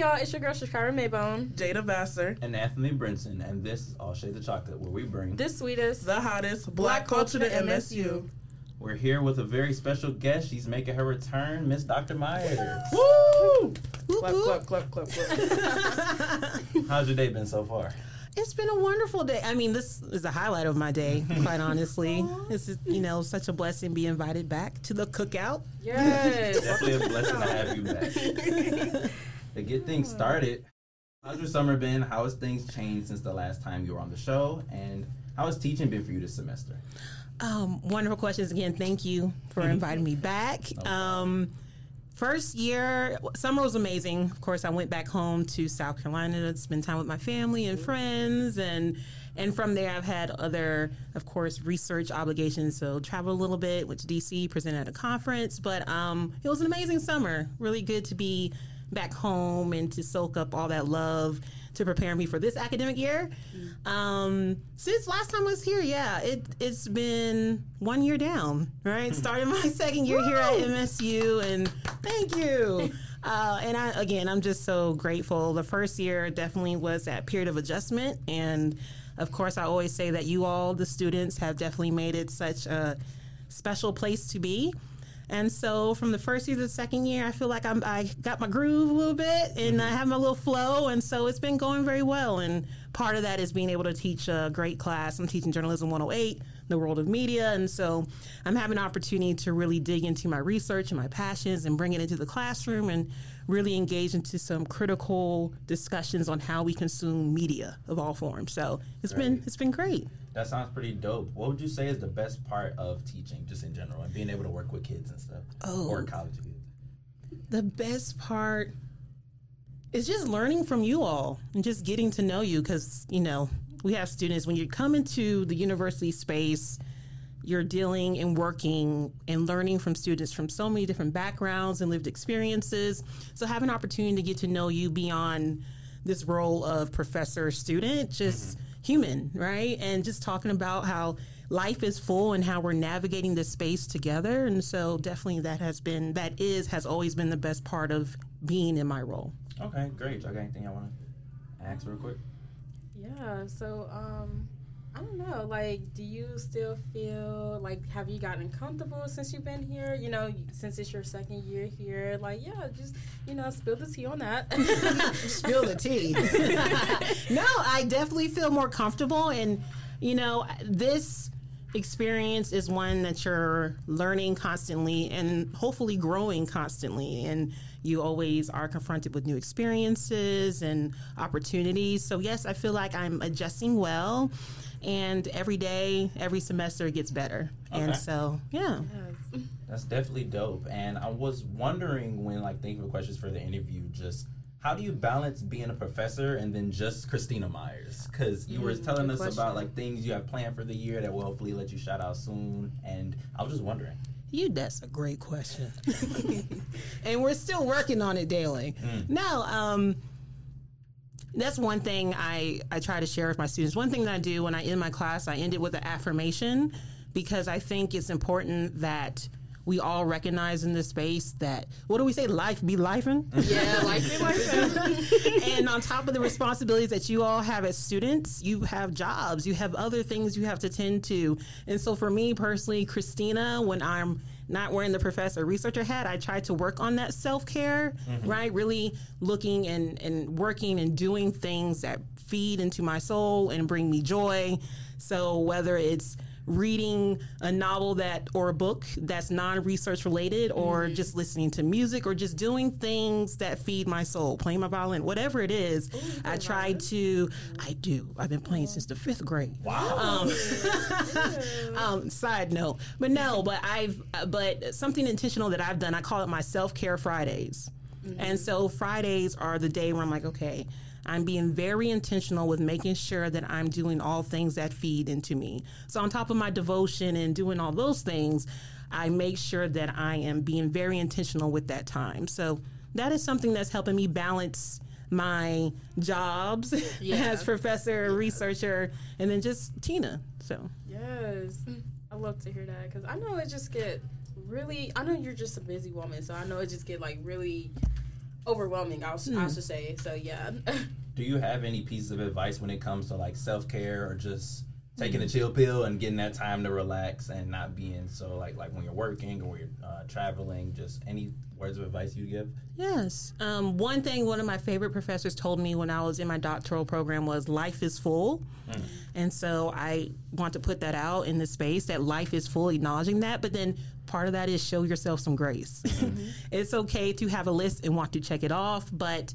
y'all, it's your girl Shakira Maybone. Jada Vassar. And Anthony Brinson. And this is All Shades of Chocolate, where we bring the sweetest, the hottest black, black culture to MSU. MSU. We're here with a very special guest. She's making her return, Miss Dr. Myers. Woo! clap, clap, clap, clap, clap. How's your day been so far? It's been a wonderful day. I mean, this is the highlight of my day, quite honestly. This is, you know, such a blessing to be invited back to the cookout. Yes. Definitely a blessing to have you back. To get things started, how's your summer been? How has things changed since the last time you were on the show? And how has teaching been for you this semester? Um, wonderful questions again. Thank you for inviting me back. Um, First year, summer was amazing. Of course, I went back home to South Carolina to spend time with my family and friends, and and from there, I've had other, of course, research obligations. So travel a little bit, went to DC, presented at a conference, but um, it was an amazing summer. Really good to be back home and to soak up all that love to prepare me for this academic year. Um, since last time I was here, yeah, it it's been one year down. Right, started my second year here at MSU, and thank you. Uh, and I again, I'm just so grateful. The first year definitely was that period of adjustment, and of course, I always say that you all, the students, have definitely made it such a special place to be. And so from the first year to the second year, I feel like I'm, I got my groove a little bit and mm-hmm. I have my little flow. And so it's been going very well. And part of that is being able to teach a great class. I'm teaching Journalism 108, the world of media. And so I'm having an opportunity to really dig into my research and my passions and bring it into the classroom and really engage into some critical discussions on how we consume media of all forms. So it's great. been it's been great. That sounds pretty dope. What would you say is the best part of teaching, just in general, and being able to work with kids and stuff, oh, or college kids? The best part is just learning from you all and just getting to know you, because you know we have students when you come into the university space. You're dealing and working and learning from students from so many different backgrounds and lived experiences. So, have an opportunity to get to know you beyond this role of professor student, just mm-hmm human, right? And just talking about how life is full and how we're navigating this space together. And so definitely that has been, that is, has always been the best part of being in my role. Okay, great. Okay, anything I want to ask real quick? Yeah, so um, I don't know. Like, do you still feel like have you gotten comfortable since you've been here? You know, since it's your second year here. Like, yeah, just you know, spill the tea on that. spill the tea. no, I definitely feel more comfortable, and you know, this experience is one that you're learning constantly and hopefully growing constantly and you always are confronted with new experiences and opportunities so yes i feel like i'm adjusting well and every day, every semester it gets better. Okay. And so, yeah. That's definitely dope. And I was wondering when like thinking of questions for the interview, just how do you balance being a professor and then just Christina Myers? Because you mm, were telling us question. about like things you have planned for the year that will hopefully let you shout out soon. And I was just wondering. You, that's a great question. and we're still working on it daily. Mm. No, um, that's one thing I, I try to share with my students. One thing that I do when I end my class, I end it with an affirmation because I think it's important that we all recognize in this space that what do we say? Life be lifing. Yeah, life be lifing. and on top of the responsibilities that you all have as students, you have jobs, you have other things you have to tend to. And so for me personally, Christina, when I'm not wearing the professor researcher hat, I try to work on that self care, mm-hmm. right? Really looking and, and working and doing things that feed into my soul and bring me joy. So whether it's reading a novel that or a book that's non-research related or mm-hmm. just listening to music or just doing things that feed my soul playing my violin whatever it is Ooh, i try to i do. I've been playing since the fifth grade. Wow. Um, um, side note but no but i've but something intentional that i've done i call it my self-care fridays. Mm-hmm. and so fridays are the day where i'm like okay I'm being very intentional with making sure that I'm doing all things that feed into me. So, on top of my devotion and doing all those things, I make sure that I am being very intentional with that time. So, that is something that's helping me balance my jobs yeah. as professor, researcher, and then just Tina. So, yes, I love to hear that because I know it just get really. I know you're just a busy woman, so I know it just get like really overwhelming. I, was, I should say. So yeah. Do you have any pieces of advice when it comes to like self care or just taking a chill pill and getting that time to relax and not being so like like when you're working or you're uh, traveling? Just any words of advice you give? Yes. Um, one thing one of my favorite professors told me when I was in my doctoral program was life is full. Mm. And so I want to put that out in the space that life is full, acknowledging that. But then part of that is show yourself some grace. Mm-hmm. it's okay to have a list and want to check it off, but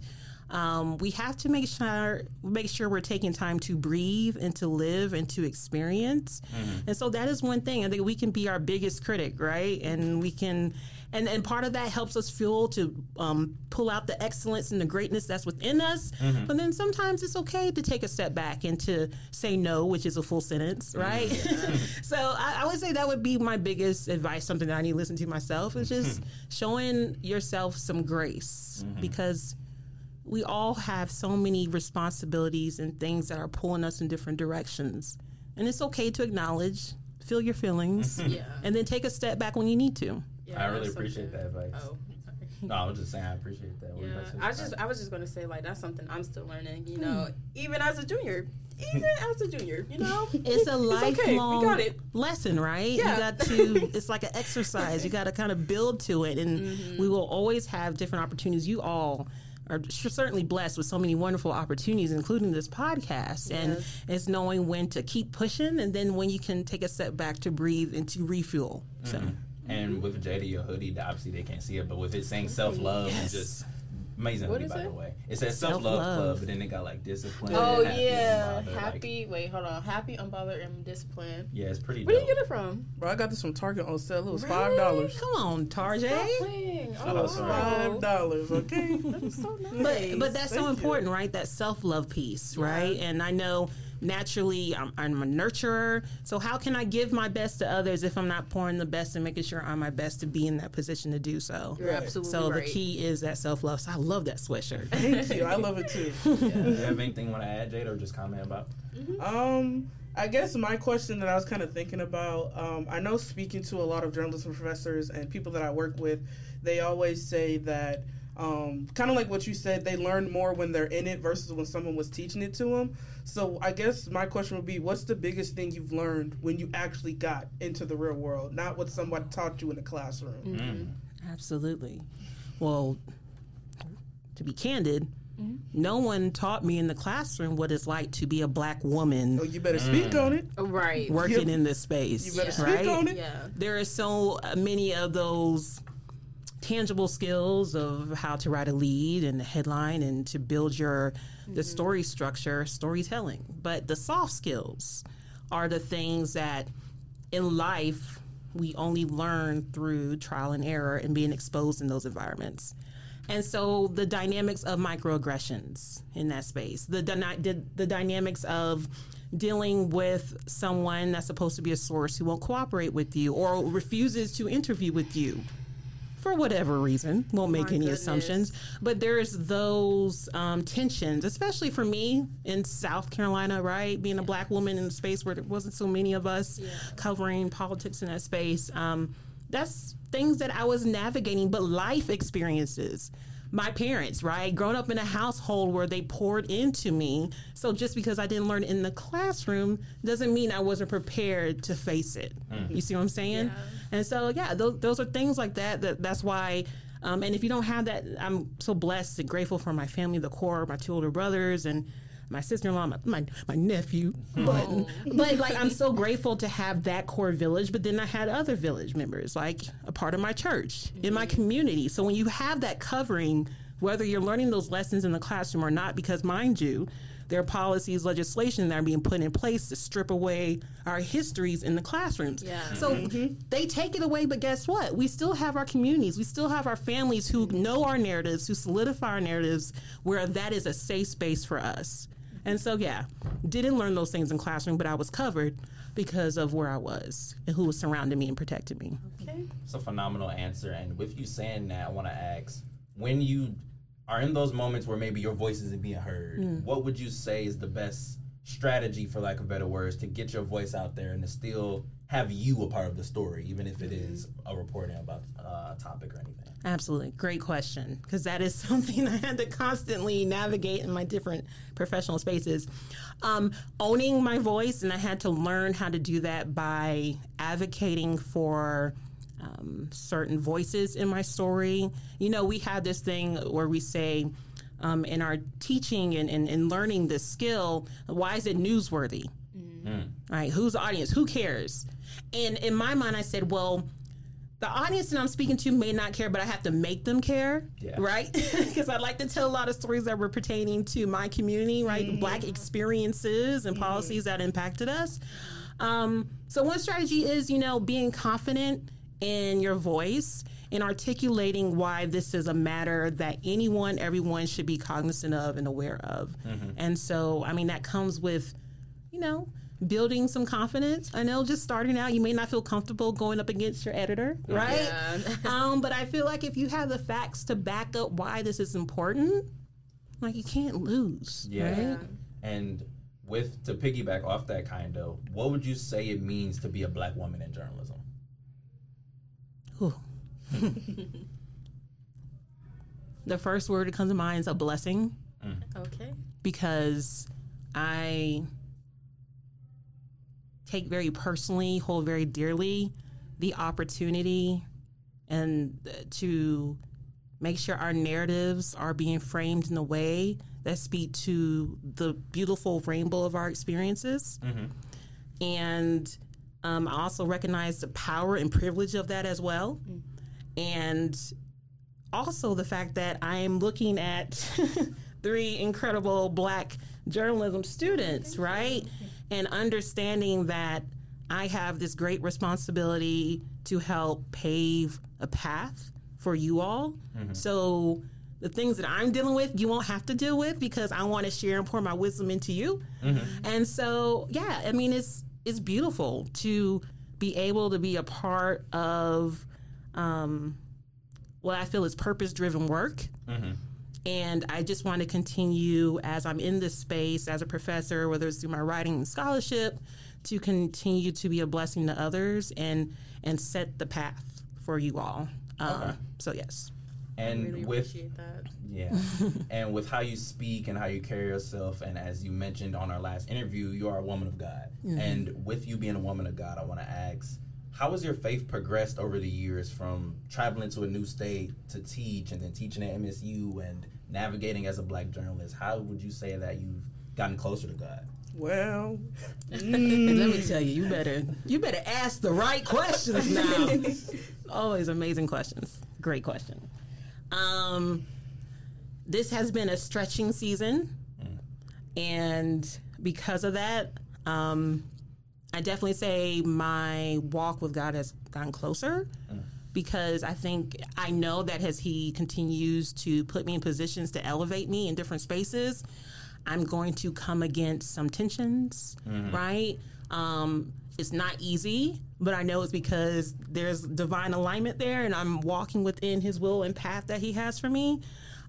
um, we have to make sure make sure we're taking time to breathe and to live and to experience. Mm-hmm. And so that is one thing. I think we can be our biggest critic, right? And we can and and part of that helps us fuel to um, pull out the excellence and the greatness that's within us. Mm-hmm. But then sometimes it's okay to take a step back and to say no, which is a full sentence, mm-hmm. right? Mm-hmm. so I, I, would say that would be my biggest advice. Something that I need to listen to myself is just showing yourself some grace mm-hmm. because we all have so many responsibilities and things that are pulling us in different directions. And it's okay to acknowledge, feel your feelings, yeah. and then take a step back when you need to. Yeah, I really appreciate that advice. Oh. No, I was just saying I appreciate that. Yeah, I just I was just gonna say like that's something I'm still learning. You know, even as a junior, even as a junior, you know, it's a lifelong okay. it. lesson, right? Yeah. You got to. It's like an exercise. You got to kind of build to it, and mm-hmm. we will always have different opportunities. You all are certainly blessed with so many wonderful opportunities, including this podcast. Yes. And it's knowing when to keep pushing, and then when you can take a step back to breathe and to refuel. Mm-hmm. So. And mm-hmm. with Jada, your hoodie, obviously they can't see it, but with it saying self love yes. and just amazing what hoodie, by it? the way. It says self love club, but then it got like discipline. Oh yeah, happy. Like, wait, hold on. Happy, unbothered, and disciplined. Yeah, it's pretty. Good. Where did you get it from? Bro, I got this from Target on sale. It was five dollars. Come on, Target. five dollars. Okay, that is so nice. But but that's Thank so important, you. right? That self love piece, yeah. right? And I know naturally I'm, I'm, a nurturer. So how can I give my best to others if I'm not pouring the best and making sure I'm my best to be in that position to do so? You're absolutely so right. the key is that self love. So I love that sweatshirt. Thank you. I love it too. Yeah. Do you have anything you want to add, Jade, or just comment about? Mm-hmm. Um. I guess my question that I was kind of thinking about, um, I know speaking to a lot of journalism professors and people that I work with, they always say that um, kind of like what you said, they learn more when they're in it versus when someone was teaching it to them. So I guess my question would be, what's the biggest thing you've learned when you actually got into the real world, not what somebody taught you in the classroom? Mm-hmm. Mm. Absolutely. Well, to be candid, Mm-hmm. No one taught me in the classroom what it's like to be a black woman. Oh, you better speak mm. on it. Right. Working in this space. You better yeah. speak right? on it. Yeah. There are so many of those tangible skills of how to write a lead and a headline and to build your mm-hmm. the story structure, storytelling. But the soft skills are the things that in life we only learn through trial and error and being exposed in those environments. And so the dynamics of microaggressions in that space, the, the, the dynamics of dealing with someone that's supposed to be a source who won't cooperate with you or refuses to interview with you for whatever reason. Won't make My any goodness. assumptions. But there's those um, tensions, especially for me in South Carolina, right? Being a black woman in a space where there wasn't so many of us yeah. covering politics in that space. Um, that's things that I was navigating, but life experiences my parents, right? Growing up in a household where they poured into me. So just because I didn't learn in the classroom doesn't mean I wasn't prepared to face it. Mm-hmm. You see what I'm saying? Yeah. And so, yeah, those, those are things like that. that that's why. Um, and if you don't have that, I'm so blessed and grateful for my family, the core, my two older brothers, and my sister-in-law, my, my, my nephew. But, but like I'm so grateful to have that core village. But then I had other village members, like a part of my church, mm-hmm. in my community. So when you have that covering, whether you're learning those lessons in the classroom or not, because mind you, there are policies, legislation that are being put in place to strip away our histories in the classrooms. Yeah. So mm-hmm. they take it away, but guess what? We still have our communities. We still have our families who know our narratives, who solidify our narratives, where that is a safe space for us. And so, yeah, didn't learn those things in classroom, but I was covered because of where I was and who was surrounding me and protecting me. Okay. It's a phenomenal answer. And with you saying that, I want to ask when you are in those moments where maybe your voice isn't being heard, mm. what would you say is the best strategy, for lack of better words, to get your voice out there and to still have you a part of the story, even if it is a reporting about uh, a topic or anything? Absolutely. Great question. Because that is something I had to constantly navigate in my different professional spaces. Um, owning my voice, and I had to learn how to do that by advocating for. Um, certain voices in my story. You know, we have this thing where we say, um, in our teaching and, and, and, learning this skill, why is it newsworthy? Mm. Right? Who's the audience? Who cares? And in my mind, I said, well, the audience that I'm speaking to may not care, but I have to make them care, yeah. right? Because I like to tell a lot of stories that were pertaining to my community, right? Mm-hmm. Black experiences and mm-hmm. policies that impacted us. Um, so one strategy is, you know, being confident in your voice and articulating why this is a matter that anyone, everyone should be cognizant of and aware of. Mm-hmm. And so, I mean, that comes with, you know, building some confidence. I know just starting out, you may not feel comfortable going up against your editor, right? Yeah. um, but I feel like if you have the facts to back up why this is important, like you can't lose. Yeah. Right? And with to piggyback off that kind of, what would you say it means to be a black woman in journalism? the first word that comes to mind is a blessing. Mm. Okay. Because I take very personally, hold very dearly the opportunity and to make sure our narratives are being framed in a way that speak to the beautiful rainbow of our experiences. Mm-hmm. And um, I also recognize the power and privilege of that as well. Mm-hmm. And also the fact that I'm looking at three incredible black journalism students, right? And understanding that I have this great responsibility to help pave a path for you all. Mm-hmm. So the things that I'm dealing with, you won't have to deal with because I want to share and pour my wisdom into you. Mm-hmm. And so, yeah, I mean, it's it's beautiful to be able to be a part of um, what I feel is purpose driven work. Mm-hmm. And I just want to continue as I'm in this space as a professor, whether it's through my writing and scholarship, to continue to be a blessing to others and and set the path for you all. Um, okay. So yes. And really with yeah, and with how you speak and how you carry yourself, and as you mentioned on our last interview, you are a woman of God. Mm-hmm. And with you being a woman of God, I want to ask how has your faith progressed over the years from traveling to a new state to teach and then teaching at MSU and navigating as a black journalist? How would you say that you've gotten closer to God? Well, mm. let me tell you, you better you better ask the right questions now. Always amazing questions. Great question. Um, this has been a stretching season, mm. and because of that, um, I definitely say my walk with God has gotten closer mm. Because I think I know that as He continues to put me in positions to elevate me in different spaces, I'm going to come against some tensions, mm-hmm. right? Um, it's not easy, but I know it's because there's divine alignment there and I'm walking within His will and path that He has for me.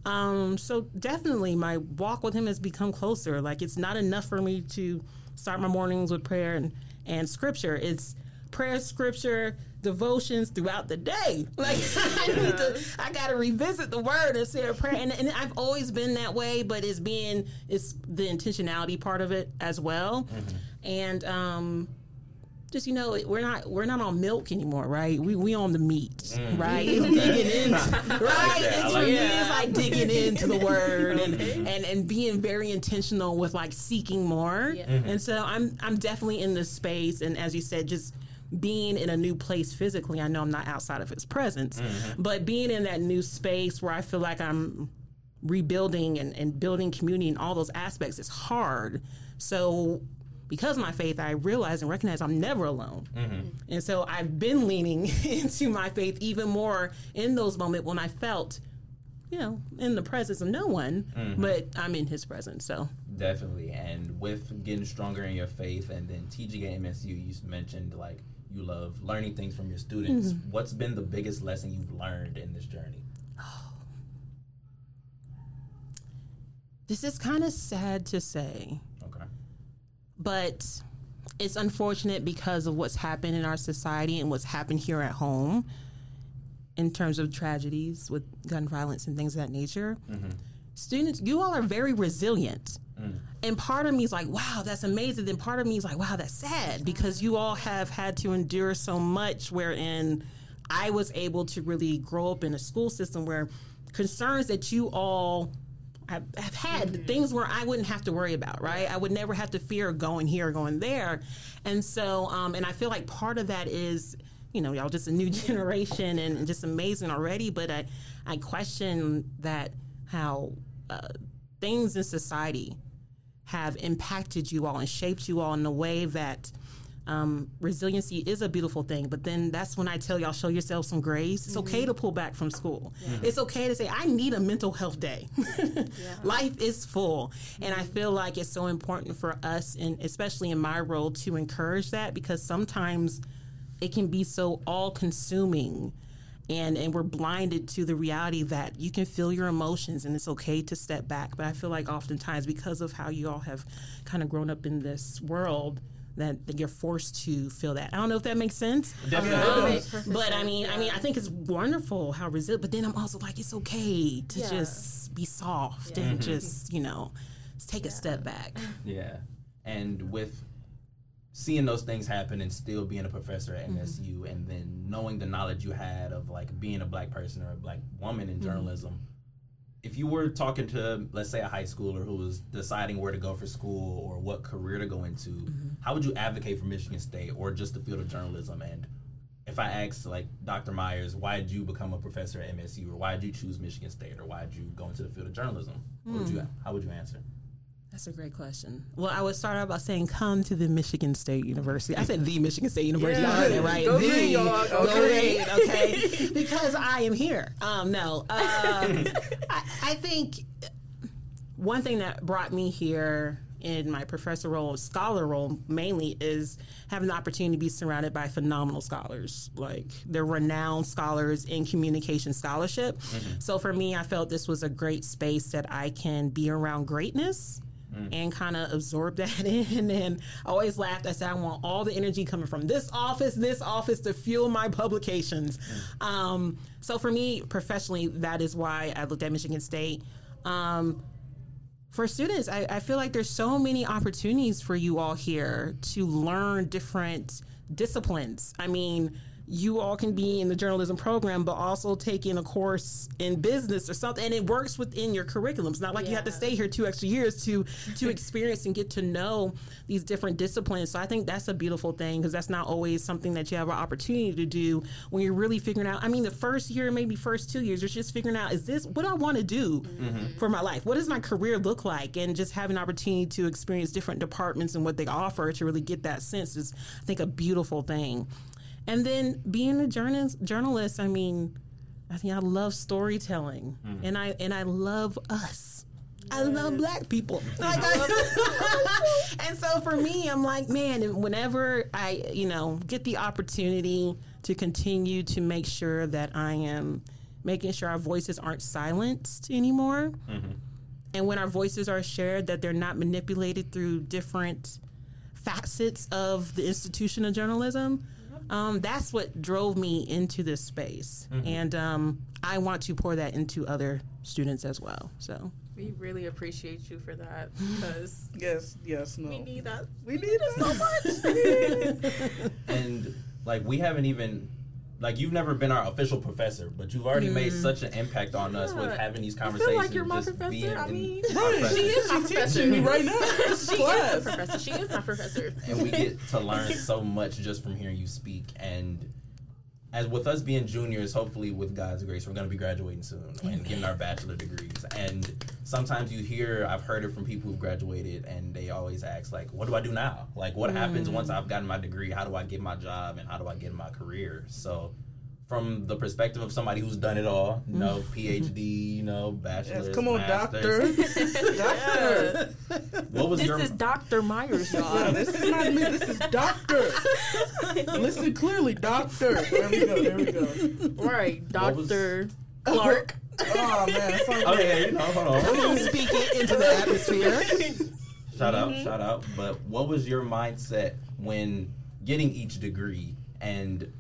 Um, so definitely my walk with him has become closer. Like it's not enough for me to start my mornings with prayer and and scripture. It's prayer, scripture, devotions throughout the day. Like I need to, I got to revisit the word and say a prayer. And, and, I've always been that way, but it's being it's the intentionality part of it as well. Mm-hmm. And um, just you know, we're not we're not on milk anymore, right? We we on the meat, mm. right? It's digging into right. It's like, yeah. it's like digging into the word and, and and being very intentional with like seeking more. Yeah. Mm-hmm. And so I'm I'm definitely in this space, and as you said, just being in a new place physically. I know I'm not outside of His presence, mm-hmm. but being in that new space where I feel like I'm rebuilding and, and building community and all those aspects is hard. So because of my faith, I realize and recognize I'm never alone. Mm-hmm. And so I've been leaning into my faith even more in those moments when I felt, you know, in the presence of no one, mm-hmm. but I'm in his presence. So definitely. And with getting stronger in your faith and then teaching at MSU, you mentioned like you love learning things from your students. Mm-hmm. What's been the biggest lesson you've learned in this journey? This is kind of sad to say. Okay. But it's unfortunate because of what's happened in our society and what's happened here at home in terms of tragedies with gun violence and things of that nature. Mm-hmm. Students, you all are very resilient. Mm. And part of me is like, wow, that's amazing. Then part of me is like, wow, that's sad because you all have had to endure so much wherein I was able to really grow up in a school system where concerns that you all have, have had mm-hmm. things where I wouldn't have to worry about, right? I would never have to fear going here or going there. And so, um, and I feel like part of that is, you know, y'all just a new generation and just amazing already. But I, I question that how uh, things in society have impacted you all and shaped you all in a way that um, resiliency is a beautiful thing, but then that's when I tell y'all show yourself some grace. It's mm-hmm. okay to pull back from school. Yeah. It's okay to say I need a mental health day. yeah. Life is full, mm-hmm. and I mm-hmm. feel like it's so important for us, and especially in my role, to encourage that because sometimes it can be so all-consuming. And, and we're blinded to the reality that you can feel your emotions and it's okay to step back. But I feel like oftentimes because of how you all have kind of grown up in this world, that, that you're forced to feel that. I don't know if that makes sense. Definitely. Um, but I mean, yeah. I mean, I think it's wonderful how resilient. But then I'm also like, it's okay to yeah. just be soft yeah. and mm-hmm. just you know take a step back. Yeah, and with seeing those things happen and still being a professor at MSU mm-hmm. and then knowing the knowledge you had of like being a black person or a black woman in mm-hmm. journalism if you were talking to let's say a high schooler who was deciding where to go for school or what career to go into mm-hmm. how would you advocate for michigan state or just the field of journalism and if i asked like dr myers why did you become a professor at msu or why did you choose michigan state or why did you go into the field of journalism mm. would you, hmm. how would you answer that's a great question. Well, I would start out by saying, "Come to the Michigan State University." I said the Michigan State University. Yeah. Right. Go the, read, y'all. Go okay. read, okay? because I am here. Um, no, um, I, I think one thing that brought me here in my professor role, scholar role mainly, is having the opportunity to be surrounded by phenomenal scholars. Like they're renowned scholars in communication scholarship. Mm-hmm. So for me, I felt this was a great space that I can be around greatness mm. and kind of absorb that in. And I always laughed. I said, I want all the energy coming from this office, this office to fuel my publications. Mm. Um, so for me, professionally, that is why I looked at Michigan State. Um, for students, I, I, feel like there's so many opportunities for you all here to learn different disciplines. I mean, you all can be in the journalism program, but also taking a course in business or something, and it works within your curriculum. It's not like yeah. you have to stay here two extra years to to experience and get to know these different disciplines. So I think that's a beautiful thing because that's not always something that you have an opportunity to do when you're really figuring out. I mean, the first year, maybe first two years, you're just figuring out is this what I want to do mm-hmm. for my life? What does my career look like? And just having an opportunity to experience different departments and what they offer to really get that sense is, I think, a beautiful thing. And then being a journalist, journalist, I mean, I think I love storytelling, mm. and I and I love us. Yes. I love black people. Like I, and so for me, I'm like, man, whenever I, you know, get the opportunity to continue to make sure that I am making sure our voices aren't silenced anymore. Mm-hmm. And when our voices are shared, that they're not manipulated through different facets of the institution of journalism um, that's what drove me into this space, mm-hmm. and um, I want to pour that into other students as well. So we really appreciate you for that because yes, yes, no, we need that. We, we need it so much. and like we haven't even like you've never been our official professor, but you've already mm. made such an impact on yeah. us with having these conversations. I feel like you're my professor. I mean, right. she is my professor right now. she class. is professor. She is my professor. And we get to learn so much just from hearing you speak. And as with us being juniors, hopefully with God's grace, we're going to be graduating soon and getting our bachelor degrees. And sometimes you hear, I've heard it from people who've graduated, and they always ask, like, "What do I do now? Like, what mm. happens once I've gotten my degree? How do I get my job, and how do I get my career?" So from the perspective of somebody who's done it all, you know, PhD, you know, bachelor's. Yes, come on, doctor. doctor. What was this your? This is Doctor Myers, y'all. Yeah, this is not me. This is doctor. Listen clearly, doctor. There we go. There we go. Right, Doctor Clark. oh man. Okay, you know, hold on. Hold on. Speak it into the atmosphere. Shout mm-hmm. out, shout out. But what was your mindset when getting each degree and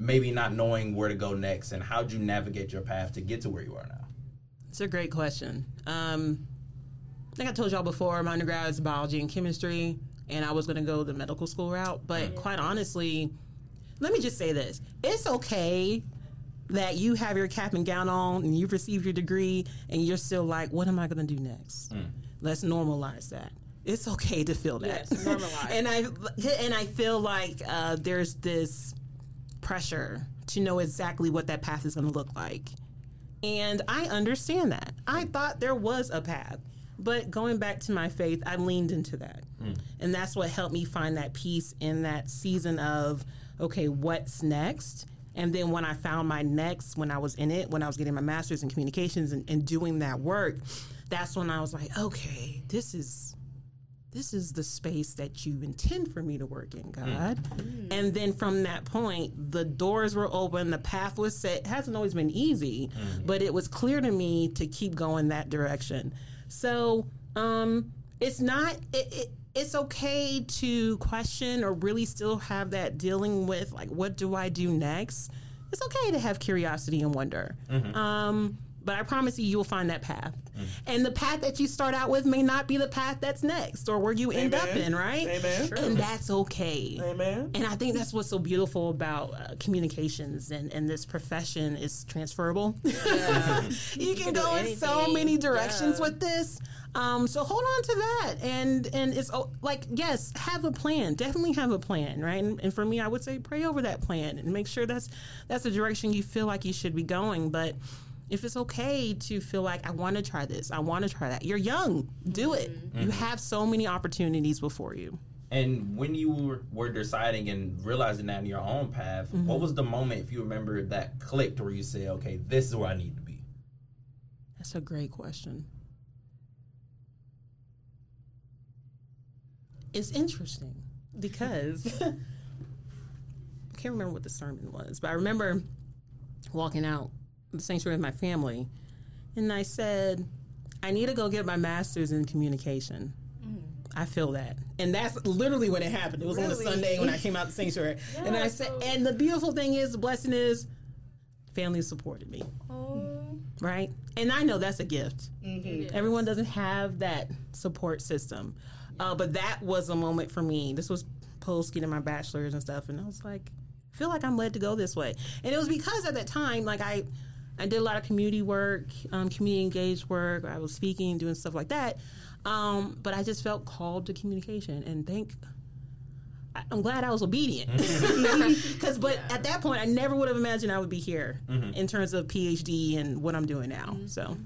maybe not knowing where to go next and how'd you navigate your path to get to where you are now? It's a great question. Um, I think I told y'all before, my undergrad is biology and chemistry, and I was going to go the medical school route. But yeah. quite honestly, let me just say this it's okay that you have your cap and gown on and you've received your degree and you're still like, what am I going to do next? Mm. Let's normalize that. It's okay to feel that. Yes, normalize. and I and I feel like uh, there's this pressure to know exactly what that path is going to look like. And I understand that. I thought there was a path. But going back to my faith, I leaned into that. Mm. And that's what helped me find that peace in that season of, okay, what's next? And then when I found my next, when I was in it, when I was getting my master's in communications and, and doing that work, that's when I was like, okay, this is this is the space that you intend for me to work in, God. Mm. And then from that point, the doors were open, the path was set. It hasn't always been easy, mm. but it was clear to me to keep going that direction. So um, it's not, it, it, it's okay to question or really still have that dealing with, like, what do I do next? It's okay to have curiosity and wonder. Mm-hmm. Um, but I promise you, you'll find that path. Mm. And the path that you start out with may not be the path that's next or where you end Amen. up in, right? Amen. And that's okay. Amen. And I think that's what's so beautiful about uh, communications and, and this profession is transferable. Yeah. you, you, can, can go in so many directions yeah. with this. Um, so hold on to that, and and it's oh, like yes, have a plan. Definitely have a plan, right? And, and, for me, I would say pray over that plan and make sure that's that's the direction you feel like you should be going. But if it's okay to feel like I want to try this, I want to try that. You're young, do it. Mm-hmm. You have so many opportunities before you. And when you were, were deciding and realizing that in your own path, mm-hmm. what was the moment, if you remember, that clicked where you say, okay, this is where I need to be? That's a great question. It's interesting because I can't remember what the sermon was, but I remember walking out the sanctuary with my family, and I said, I need to go get my master's in communication. Mm. I feel that. And that's literally when it happened. It was really? on a Sunday when I came out the sanctuary. yeah, and I said, so... and the beautiful thing is, the blessing is, family supported me. Oh. Right? And I know that's a gift. Mm-hmm. Everyone doesn't have that support system. Uh, but that was a moment for me. This was post getting my bachelor's and stuff. And I was like, feel like I'm led to go this way. And it was because at that time, like I, I did a lot of community work, um, community engaged work. I was speaking, doing stuff like that. Um, but I just felt called to communication, and thank. I'm glad I was obedient because, but yeah. at that point, I never would have imagined I would be here mm-hmm. in terms of PhD and what I'm doing now. Mm-hmm. So,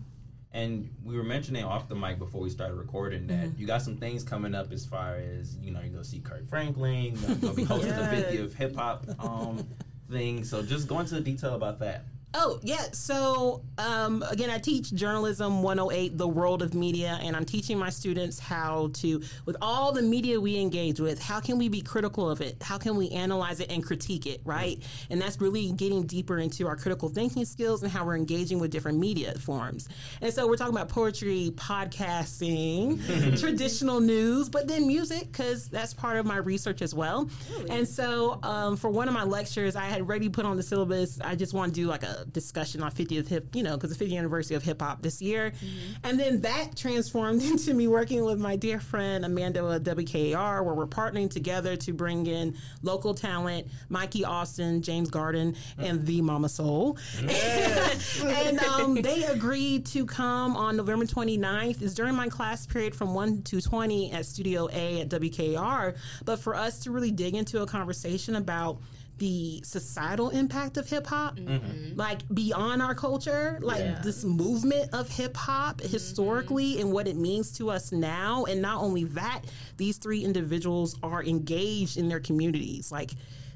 and we were mentioning off the mic before we started recording that mm-hmm. you got some things coming up as far as you know you're gonna see Kirk Franklin, you're gonna be hosting yes. the 50th hip hop um, thing. So just go into the detail about that. Oh, yeah. So, um, again, I teach Journalism 108, the world of media, and I'm teaching my students how to, with all the media we engage with, how can we be critical of it? How can we analyze it and critique it, right? And that's really getting deeper into our critical thinking skills and how we're engaging with different media forms. And so, we're talking about poetry, podcasting, traditional news, but then music, because that's part of my research as well. Really? And so, um, for one of my lectures, I had already put on the syllabus, I just want to do like a discussion on 50th hip, you know, because the 50th anniversary of hip hop this year. Mm-hmm. And then that transformed into me working with my dear friend Amanda at WKAR, where we're partnering together to bring in local talent, Mikey Austin, James Garden, and the Mama Sol. Yes. and um, they agreed to come on November 29th. Is during my class period from 1 to 20 at Studio A at WKAR. But for us to really dig into a conversation about the societal impact of hip hop, mm-hmm. like beyond our culture, like yeah. this movement of hip hop mm-hmm. historically and what it means to us now. And not only that, these three individuals are engaged in their communities. Like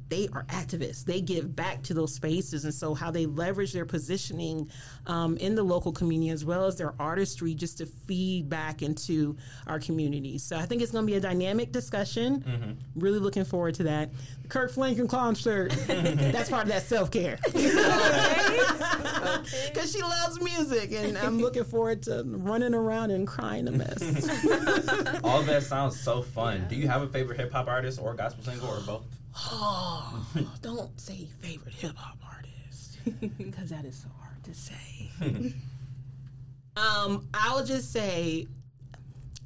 they are activists. They give back to those spaces, and so how they leverage their positioning um, in the local community as well as their artistry just to feed back into our communities. So I think it's going to be a dynamic discussion. Mm-hmm. Really looking forward to that. Kirk Franklin concert. That's part of that self care. Because she loves music, and I'm looking forward to running around and crying a mess. All that sounds so fun. Do you have a favorite hip hop artist or gospel singer or both? Oh, don't say favorite hip hop artist because that is so hard to say. um, I'll just say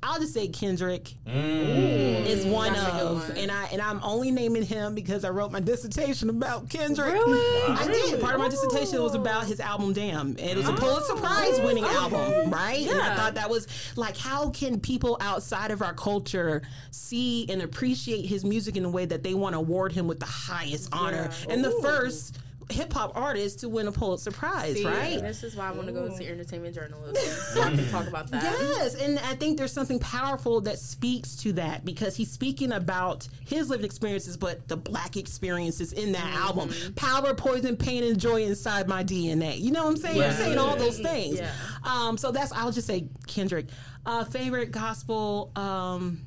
I'll just say Kendrick mm. is one of, one. and I and I'm only naming him because I wrote my dissertation about Kendrick. Really? Wow. I did. Part of my dissertation was about his album Damn. It was a Pulitzer Prize winning okay. album, right? Yeah. And I thought that was like, how can people outside of our culture see and appreciate his music in a way that they want to award him with the highest honor? Yeah. And the first hip hop artist to win a Pulitzer Prize, See, right? This is why I want to go to entertainment journalism so I can talk about that. Yes, and I think there's something powerful that speaks to that because he's speaking about his lived experiences, but the black experiences in that mm-hmm. album. Power, poison, pain, and joy inside my DNA. You know what I'm saying? Yeah. I'm saying all those things. Yeah. Um, so that's I'll just say Kendrick. Uh, favorite gospel. Um,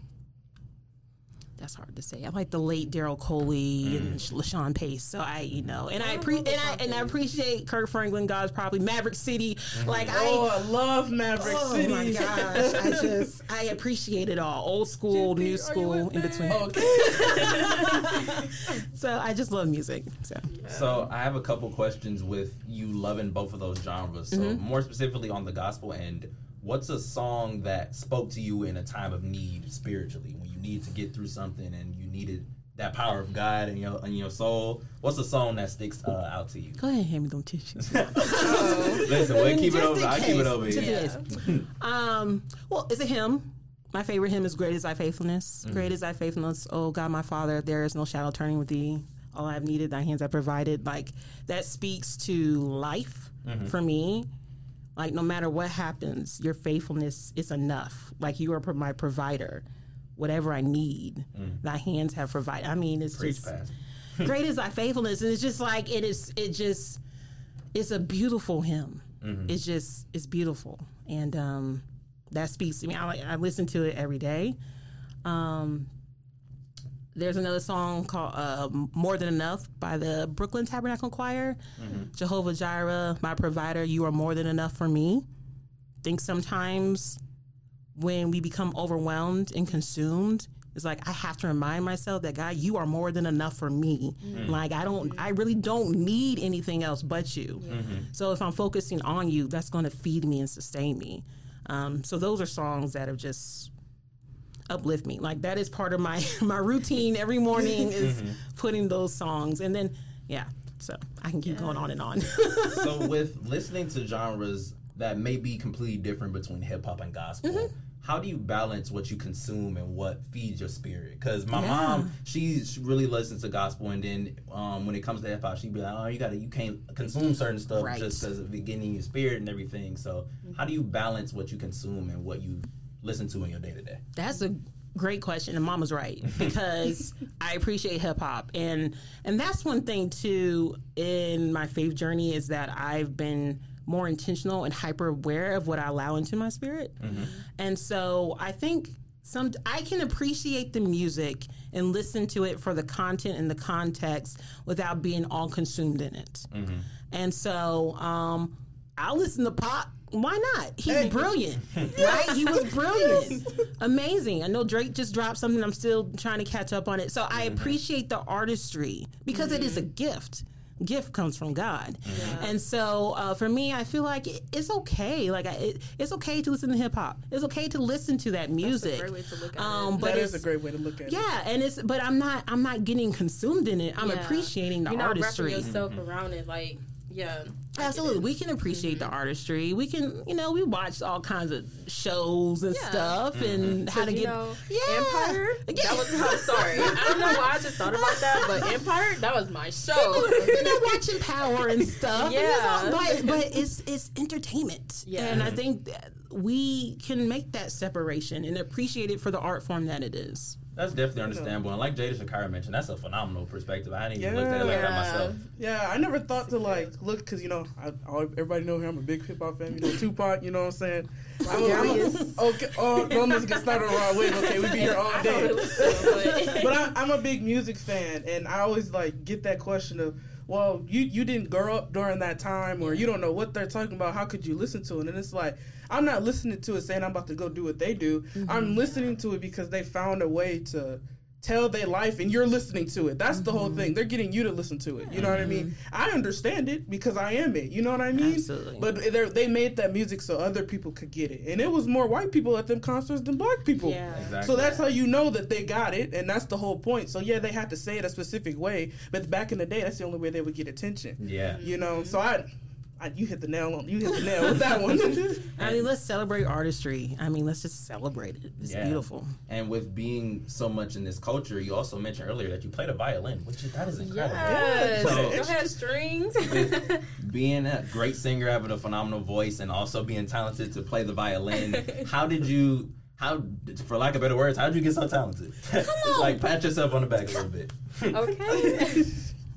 that's hard to say. I'm like the late Daryl Coley mm. and LaShawn Pace. So I, you know, and I, I and I and I appreciate Kirk Franklin. God's probably Maverick City. Mm-hmm. Like oh, I, I love Maverick oh City. Oh my gosh, I just I appreciate it all. Old school, new school, in between. Okay. so I just love music. So. So I have a couple questions with you loving both of those genres. So mm-hmm. more specifically on the gospel end what's a song that spoke to you in a time of need spiritually when you need to get through something and you needed that power of God in your in your soul? What's a song that sticks uh, out to you? Go ahead and hand me them tissues. Listen, we'll keep it over. I keep it over here. Yeah. um, well, it's a hymn. My favorite hymn is "Great Is Thy Faithfulness." Mm-hmm. Great is Thy faithfulness, oh God, my Father. There is no shadow turning with Thee. All I've needed, Thy hands have provided. Like that speaks to life mm-hmm. for me like no matter what happens, your faithfulness is enough. Like you are my provider. Whatever I need, mm. thy hands have provided. I mean, it's Preach just great is thy faithfulness, and it's just like it is. It just it's a beautiful hymn. Mm-hmm. It's just it's beautiful, and um, that speaks to me. I, I listen to it every day. Um, there's another song called uh, More Than Enough by the Brooklyn Tabernacle Choir. Mm-hmm. Jehovah Jireh, my provider, you are more than enough for me. I think sometimes when we become overwhelmed and consumed, it's like I have to remind myself that God, you are more than enough for me. Mm-hmm. Like I don't, I really don't need anything else but you. Mm-hmm. So if I'm focusing on you, that's going to feed me and sustain me. Um, so those are songs that have just uplift me. Like that is part of my my routine every morning is mm-hmm. putting those songs, and then yeah. So I can keep yes. going on and on. so with listening to genres that may be completely different between hip hop and gospel. Mm-hmm how do you balance what you consume and what feeds your spirit? Because my yeah. mom, she, really listens to gospel, and then um, when it comes to hip hop, she'd be like, "Oh, you gotta, you can't consume certain stuff right. just because of it getting your spirit and everything." So, mm-hmm. how do you balance what you consume and what you listen to in your day to day? That's a great question, and Mama's right because I appreciate hip hop, and and that's one thing too in my faith journey is that I've been more intentional and hyper aware of what I allow into my spirit, mm-hmm. and so I think some I can appreciate the music and listen to it for the content and the context without being all consumed in it, mm-hmm. and so um, I'll listen to Pac why not? He's hey. brilliant, right? He was brilliant, amazing. I know Drake just dropped something. I'm still trying to catch up on it. So I mm-hmm. appreciate the artistry because mm-hmm. it is a gift gift comes from God. Yeah. And so uh, for me, I feel like it, it's okay. Like I, it, it's okay to listen to hip hop. It's okay to listen to that music. That's a great way to look at um, it. But that is a great way to look at yeah, it. Yeah, and it's but I'm not I'm not getting consumed in it. I'm yeah. appreciating the You're artistry. You're not yourself mm-hmm. around it like yeah. Absolutely. We can appreciate mm-hmm. the artistry. We can, you know, we watch all kinds of shows and yeah. stuff mm-hmm. and how to get know, yeah. Empire. Yeah. That was I'm sorry. I don't know why I just thought about that, but Empire, that was my show. you know, watching Power and stuff. Yeah. And all, but but it's it's entertainment. Yeah. And I think we can make that separation and appreciate it for the art form that it is. That's definitely understandable. And like Jada Shakira mentioned, that's a phenomenal perspective. I hadn't even yeah. looked at it like that myself. Yeah, I never thought to like look because you know I, everybody know here I'm a big hip hop fan. You know Tupac. You know what I'm saying? I'm a, I'm a, okay. Oh, don't let's get started on the wrong way. Okay, we be here all day. but I, I'm a big music fan, and I always like get that question of well, you you didn't grow up during that time, or you don't know what they're talking about. How could you listen to it? And it's like I'm not listening to it saying I'm about to go do what they do. Mm-hmm. I'm listening to it because they found a way to tell their life and you're listening to it. That's mm-hmm. the whole thing. Mm-hmm. They're getting you to listen to it. You know mm-hmm. what I mean? Mm-hmm. I understand it because I am it. You know what I mean? Absolutely. But they made that music so other people could get it. And it was more white people at them concerts than black people. Yeah. Exactly. So that's how you know that they got it. And that's the whole point. So yeah, they had to say it a specific way. But back in the day, that's the only way they would get attention. Yeah. You know? So I I, you hit the nail on you hit the nail with that one. I mean, let's celebrate artistry. I mean, let's just celebrate it. It's yeah. beautiful. And with being so much in this culture, you also mentioned earlier that you played a violin, which is, that is incredible. Yes. So, Go ahead, strings. being a great singer, having a phenomenal voice, and also being talented to play the violin, how did you? How, for lack of better words, how did you get so talented? Come on. like pat yourself on the back a little bit. Okay.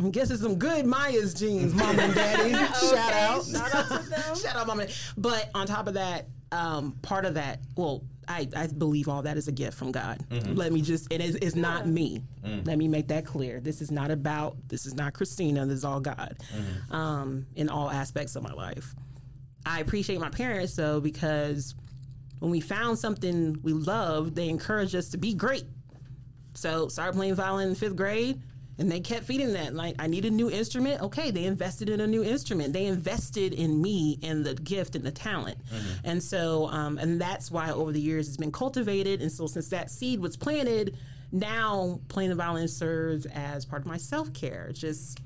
I guess it's some good Myers genes, mom and daddy. okay, shout out. Shout out to them. shout out, mom and But on top of that, um, part of that, well, I, I believe all that is a gift from God. Mm-hmm. Let me just, it is it's not me. Mm. Let me make that clear. This is not about, this is not Christina. This is all God mm-hmm. um, in all aspects of my life. I appreciate my parents, though, because when we found something we loved, they encouraged us to be great. So, started playing violin in fifth grade and they kept feeding that. Like, I need a new instrument. Okay, they invested in a new instrument. They invested in me and the gift and the talent. Mm-hmm. And so, um, and that's why over the years it's been cultivated. And so, since that seed was planted, now playing the violin serves as part of my self care. Just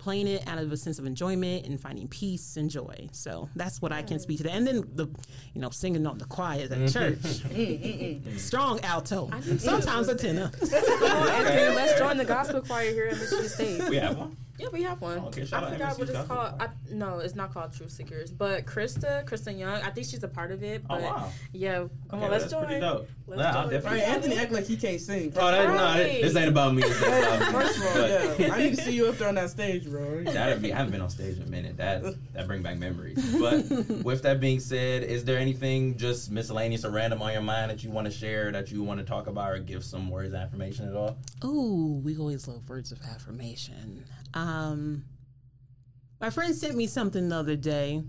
playing it out of a sense of enjoyment and finding peace and joy. So that's what I can speak to that. And then the, you know, singing on the choir at mm-hmm. church. Mm, mm, mm, Strong alto. Sometimes a tenor. oh, let's join the gospel choir here at Michigan State. We have one. Yeah, we have one. Okay, I forgot what it's called. I, no, it's not called True Seekers, but Krista, Kristen Young, I think she's a part of it. Oh, but oh, wow. Yeah, come okay, on, let's join. Pretty dope. Let's nah, join. Right, Anthony act like he can't sing. Oh, that, right. no, this ain't about me. First of all, yeah, I need to see you up there on that stage, bro. That'd be. I haven't been on stage in a minute. That that bring back memories. But with that being said, is there anything just miscellaneous or random on your mind that you want to share, that you want to talk about, or give some words of affirmation at all? Oh, we always love words of affirmation. Um, my friend sent me something the other day,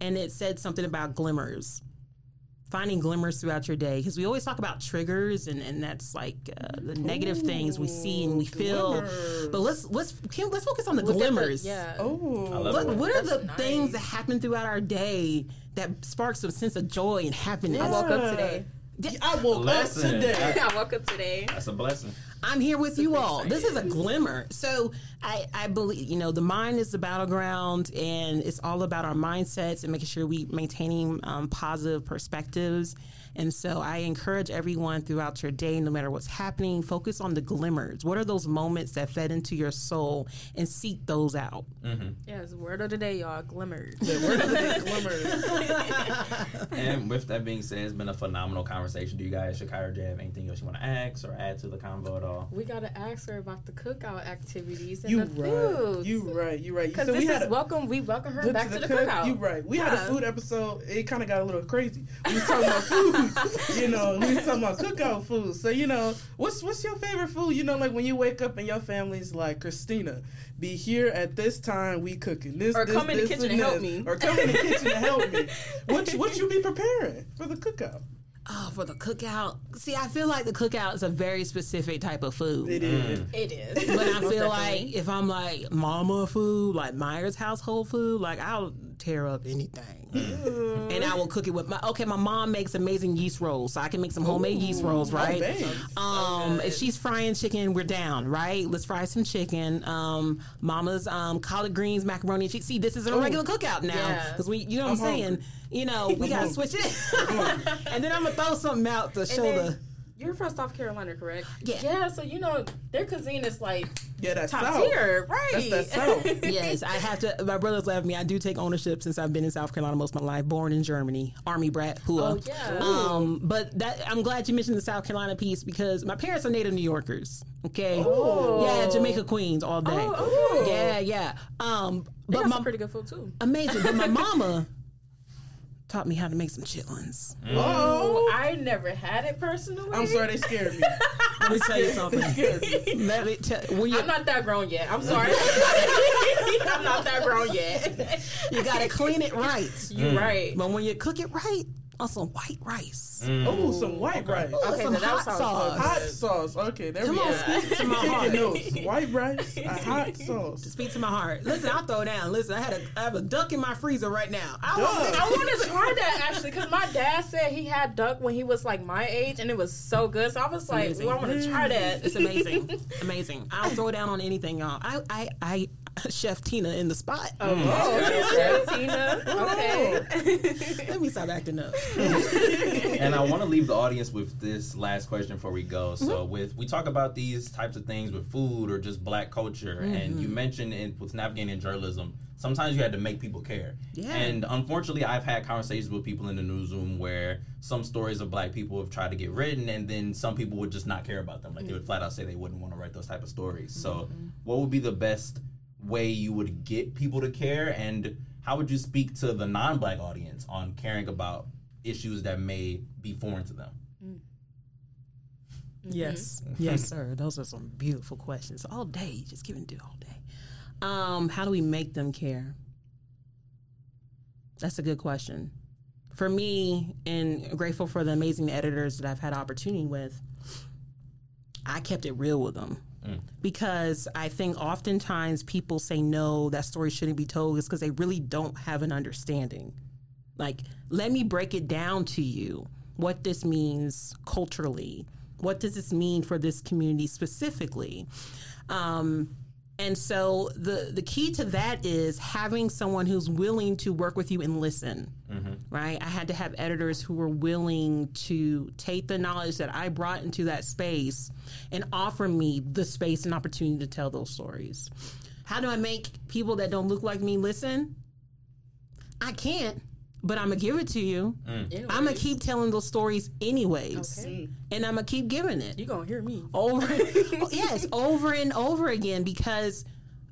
and it said something about glimmers. Finding glimmers throughout your day because we always talk about triggers and, and that's like uh, the negative Ooh, things we see and we feel. Glimmers. But let's let's Kim, let's focus on the Look glimmers. The, yeah. Oh. What, what are the nice. things that happen throughout our day that sparks some sense of joy and happiness? Yeah. I woke up today. I woke up today. I woke up today. That's a blessing. I'm here with you all. This is a glimmer. So I, I believe, you know, the mind is the battleground and it's all about our mindsets and making sure we maintaining um, positive perspectives and so I encourage everyone throughout your day, no matter what's happening, focus on the glimmers. What are those moments that fed into your soul and seek those out? Mm-hmm. Yes, word of the day, y'all, glimmers. The word of the day, glimmers. and with that being said, it's been a phenomenal conversation. Do you guys, Shakira, do you have anything else you want to ask or add to the convo at all? We got to ask her about the cookout activities and you the right. foods. You right, you right. Because so this we is a, welcome, we welcome her back to the, to the cook, cookout. You right. We yeah. had a food episode. It kind of got a little crazy. We was talking about food. you know, we talking about cookout food. So you know, what's what's your favorite food? You know, like when you wake up and your family's like, Christina, be here at this time. We cooking this, or this, come in the kitchen and help me, or come in the kitchen to help me. What what you be preparing for the cookout? Oh, for the cookout. See, I feel like the cookout is a very specific type of food. It is. Mm. It is. But I feel like if I'm like mama food, like Myers household food, like I'll tear up anything. and I will cook it with my okay. My mom makes amazing yeast rolls, so I can make some homemade Ooh, yeast rolls, right? Um, so if she's frying chicken, we're down, right? Let's fry some chicken. Um, mama's um, collard greens, macaroni. Cheese. See, this is a regular cookout now because yeah. we, you know what I'm, I'm saying. You know, we gotta switch it, and then I'm gonna throw something out to show the. You're from South Carolina, correct? Yeah. Yeah. So you know their cuisine is like Yeah, that's top South. tier, right? That's that South. yes, I have to. My brothers love me. I do take ownership since I've been in South Carolina most of my life. Born in Germany, Army brat. Hooah. Oh, yeah. Um, but that I'm glad you mentioned the South Carolina piece because my parents are native New Yorkers. Okay. Oh. Yeah, Jamaica Queens all day. Oh, okay. Yeah, yeah. Um, They but got my some pretty good food too. amazing. But my mama taught me how to make some chitlins. Mm. Oh, I never had it personally. I'm sorry, they scared me. Let me tell you something. Scared me. Let me tell when you I'm not that grown yet. I'm sorry. I'm not that grown yet. you gotta clean it right. You're mm. right. But when you cook it right, on some white rice. Oh, some white rice. Ooh, Okay, some now that hot sauce. Hot sauce. Okay, there Come we on, go. speak to my heart. White rice, a hot sauce. Speak to my heart. Listen, I'll throw down. Listen, I had a I have a duck in my freezer right now. I want I want to try that actually because my dad said he had duck when he was like my age and it was so good. So I was like, well, I want to try that. It's amazing, amazing. I'll throw down on anything, y'all. I, I, I, Chef Tina in the spot. Oh, mm. oh. oh. okay, Tina. Okay. Let me stop acting up. and I want to leave the audience with this last question before we go. Mm-hmm. So, with we talk about these types of things with food or just black culture, and mm-hmm. you mentioned in, with navigating journalism, sometimes you had to make people care. Yeah. And unfortunately, I've had conversations with people in the newsroom where some stories of black people have tried to get written, and then some people would just not care about them. Like they mm. would flat out say they wouldn't want to write those type of stories. So, mm-hmm. what would be the best way you would get people to care, and how would you speak to the non-black audience on caring about issues that may be foreign to them? Yes, yes, sir. Those are some beautiful questions. All day, just give and do all day. Um, how do we make them care? That's a good question. For me, and grateful for the amazing editors that I've had opportunity with, I kept it real with them. Because I think oftentimes people say no, that story shouldn't be told, is because they really don't have an understanding. Like, let me break it down to you what this means culturally. What does this mean for this community specifically? Um, and so the the key to that is having someone who's willing to work with you and listen. Mm-hmm. Right? I had to have editors who were willing to take the knowledge that I brought into that space and offer me the space and opportunity to tell those stories. How do I make people that don't look like me listen? I can't, but I'm gonna give it to you. Mm. I'm gonna keep telling those stories anyways, Okay. Mm. and I'm gonna keep giving it You gonna hear me? over oh, yes over and over again because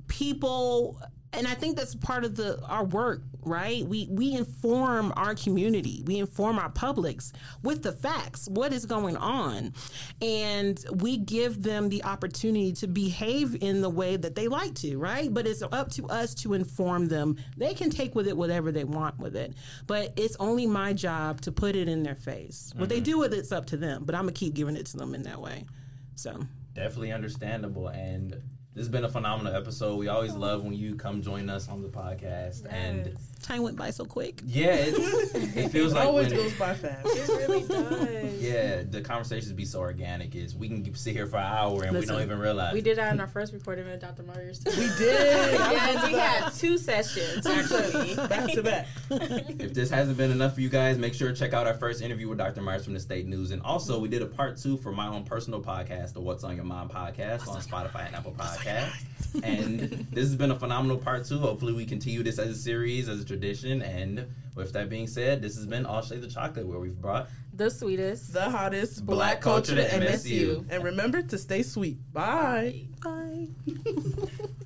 people and I think that's part of the our work, right? We we inform our community, we inform our publics with the facts, what is going on, and we give them the opportunity to behave in the way that they like to, right? But it's up to us to inform them. They can take with it whatever they want with it, but it's only my job to put it in their face. What they mm-hmm. do with it's up to them, but I'm gonna keep giving it to them in that way. So. Definitely understandable. And this has been a phenomenal episode. We always love when you come join us on the podcast. And Time went by so quick. yeah, it, it feels like It like always when, goes by fast. It really does. yeah, the conversations be so organic. Is we can sit here for an hour and we don't even realize. We did that in our first recording with Dr. Myers too. We did. Yes, we had two sessions actually. back to back. If this hasn't been enough for you guys, make sure to check out our first interview with Dr. Myers from the State News. And also, we did a part two for my own personal podcast, the What's on Your Mind podcast on Spotify and Apple Podcasts. And this has been a phenomenal part two. Hopefully, we continue this as a series, as a tradition. And with that being said, this has been All Shades of Chocolate, where we've brought The sweetest. The hottest Black black, culture culture to to MSU. MSU. And remember to stay sweet. Bye. Bye.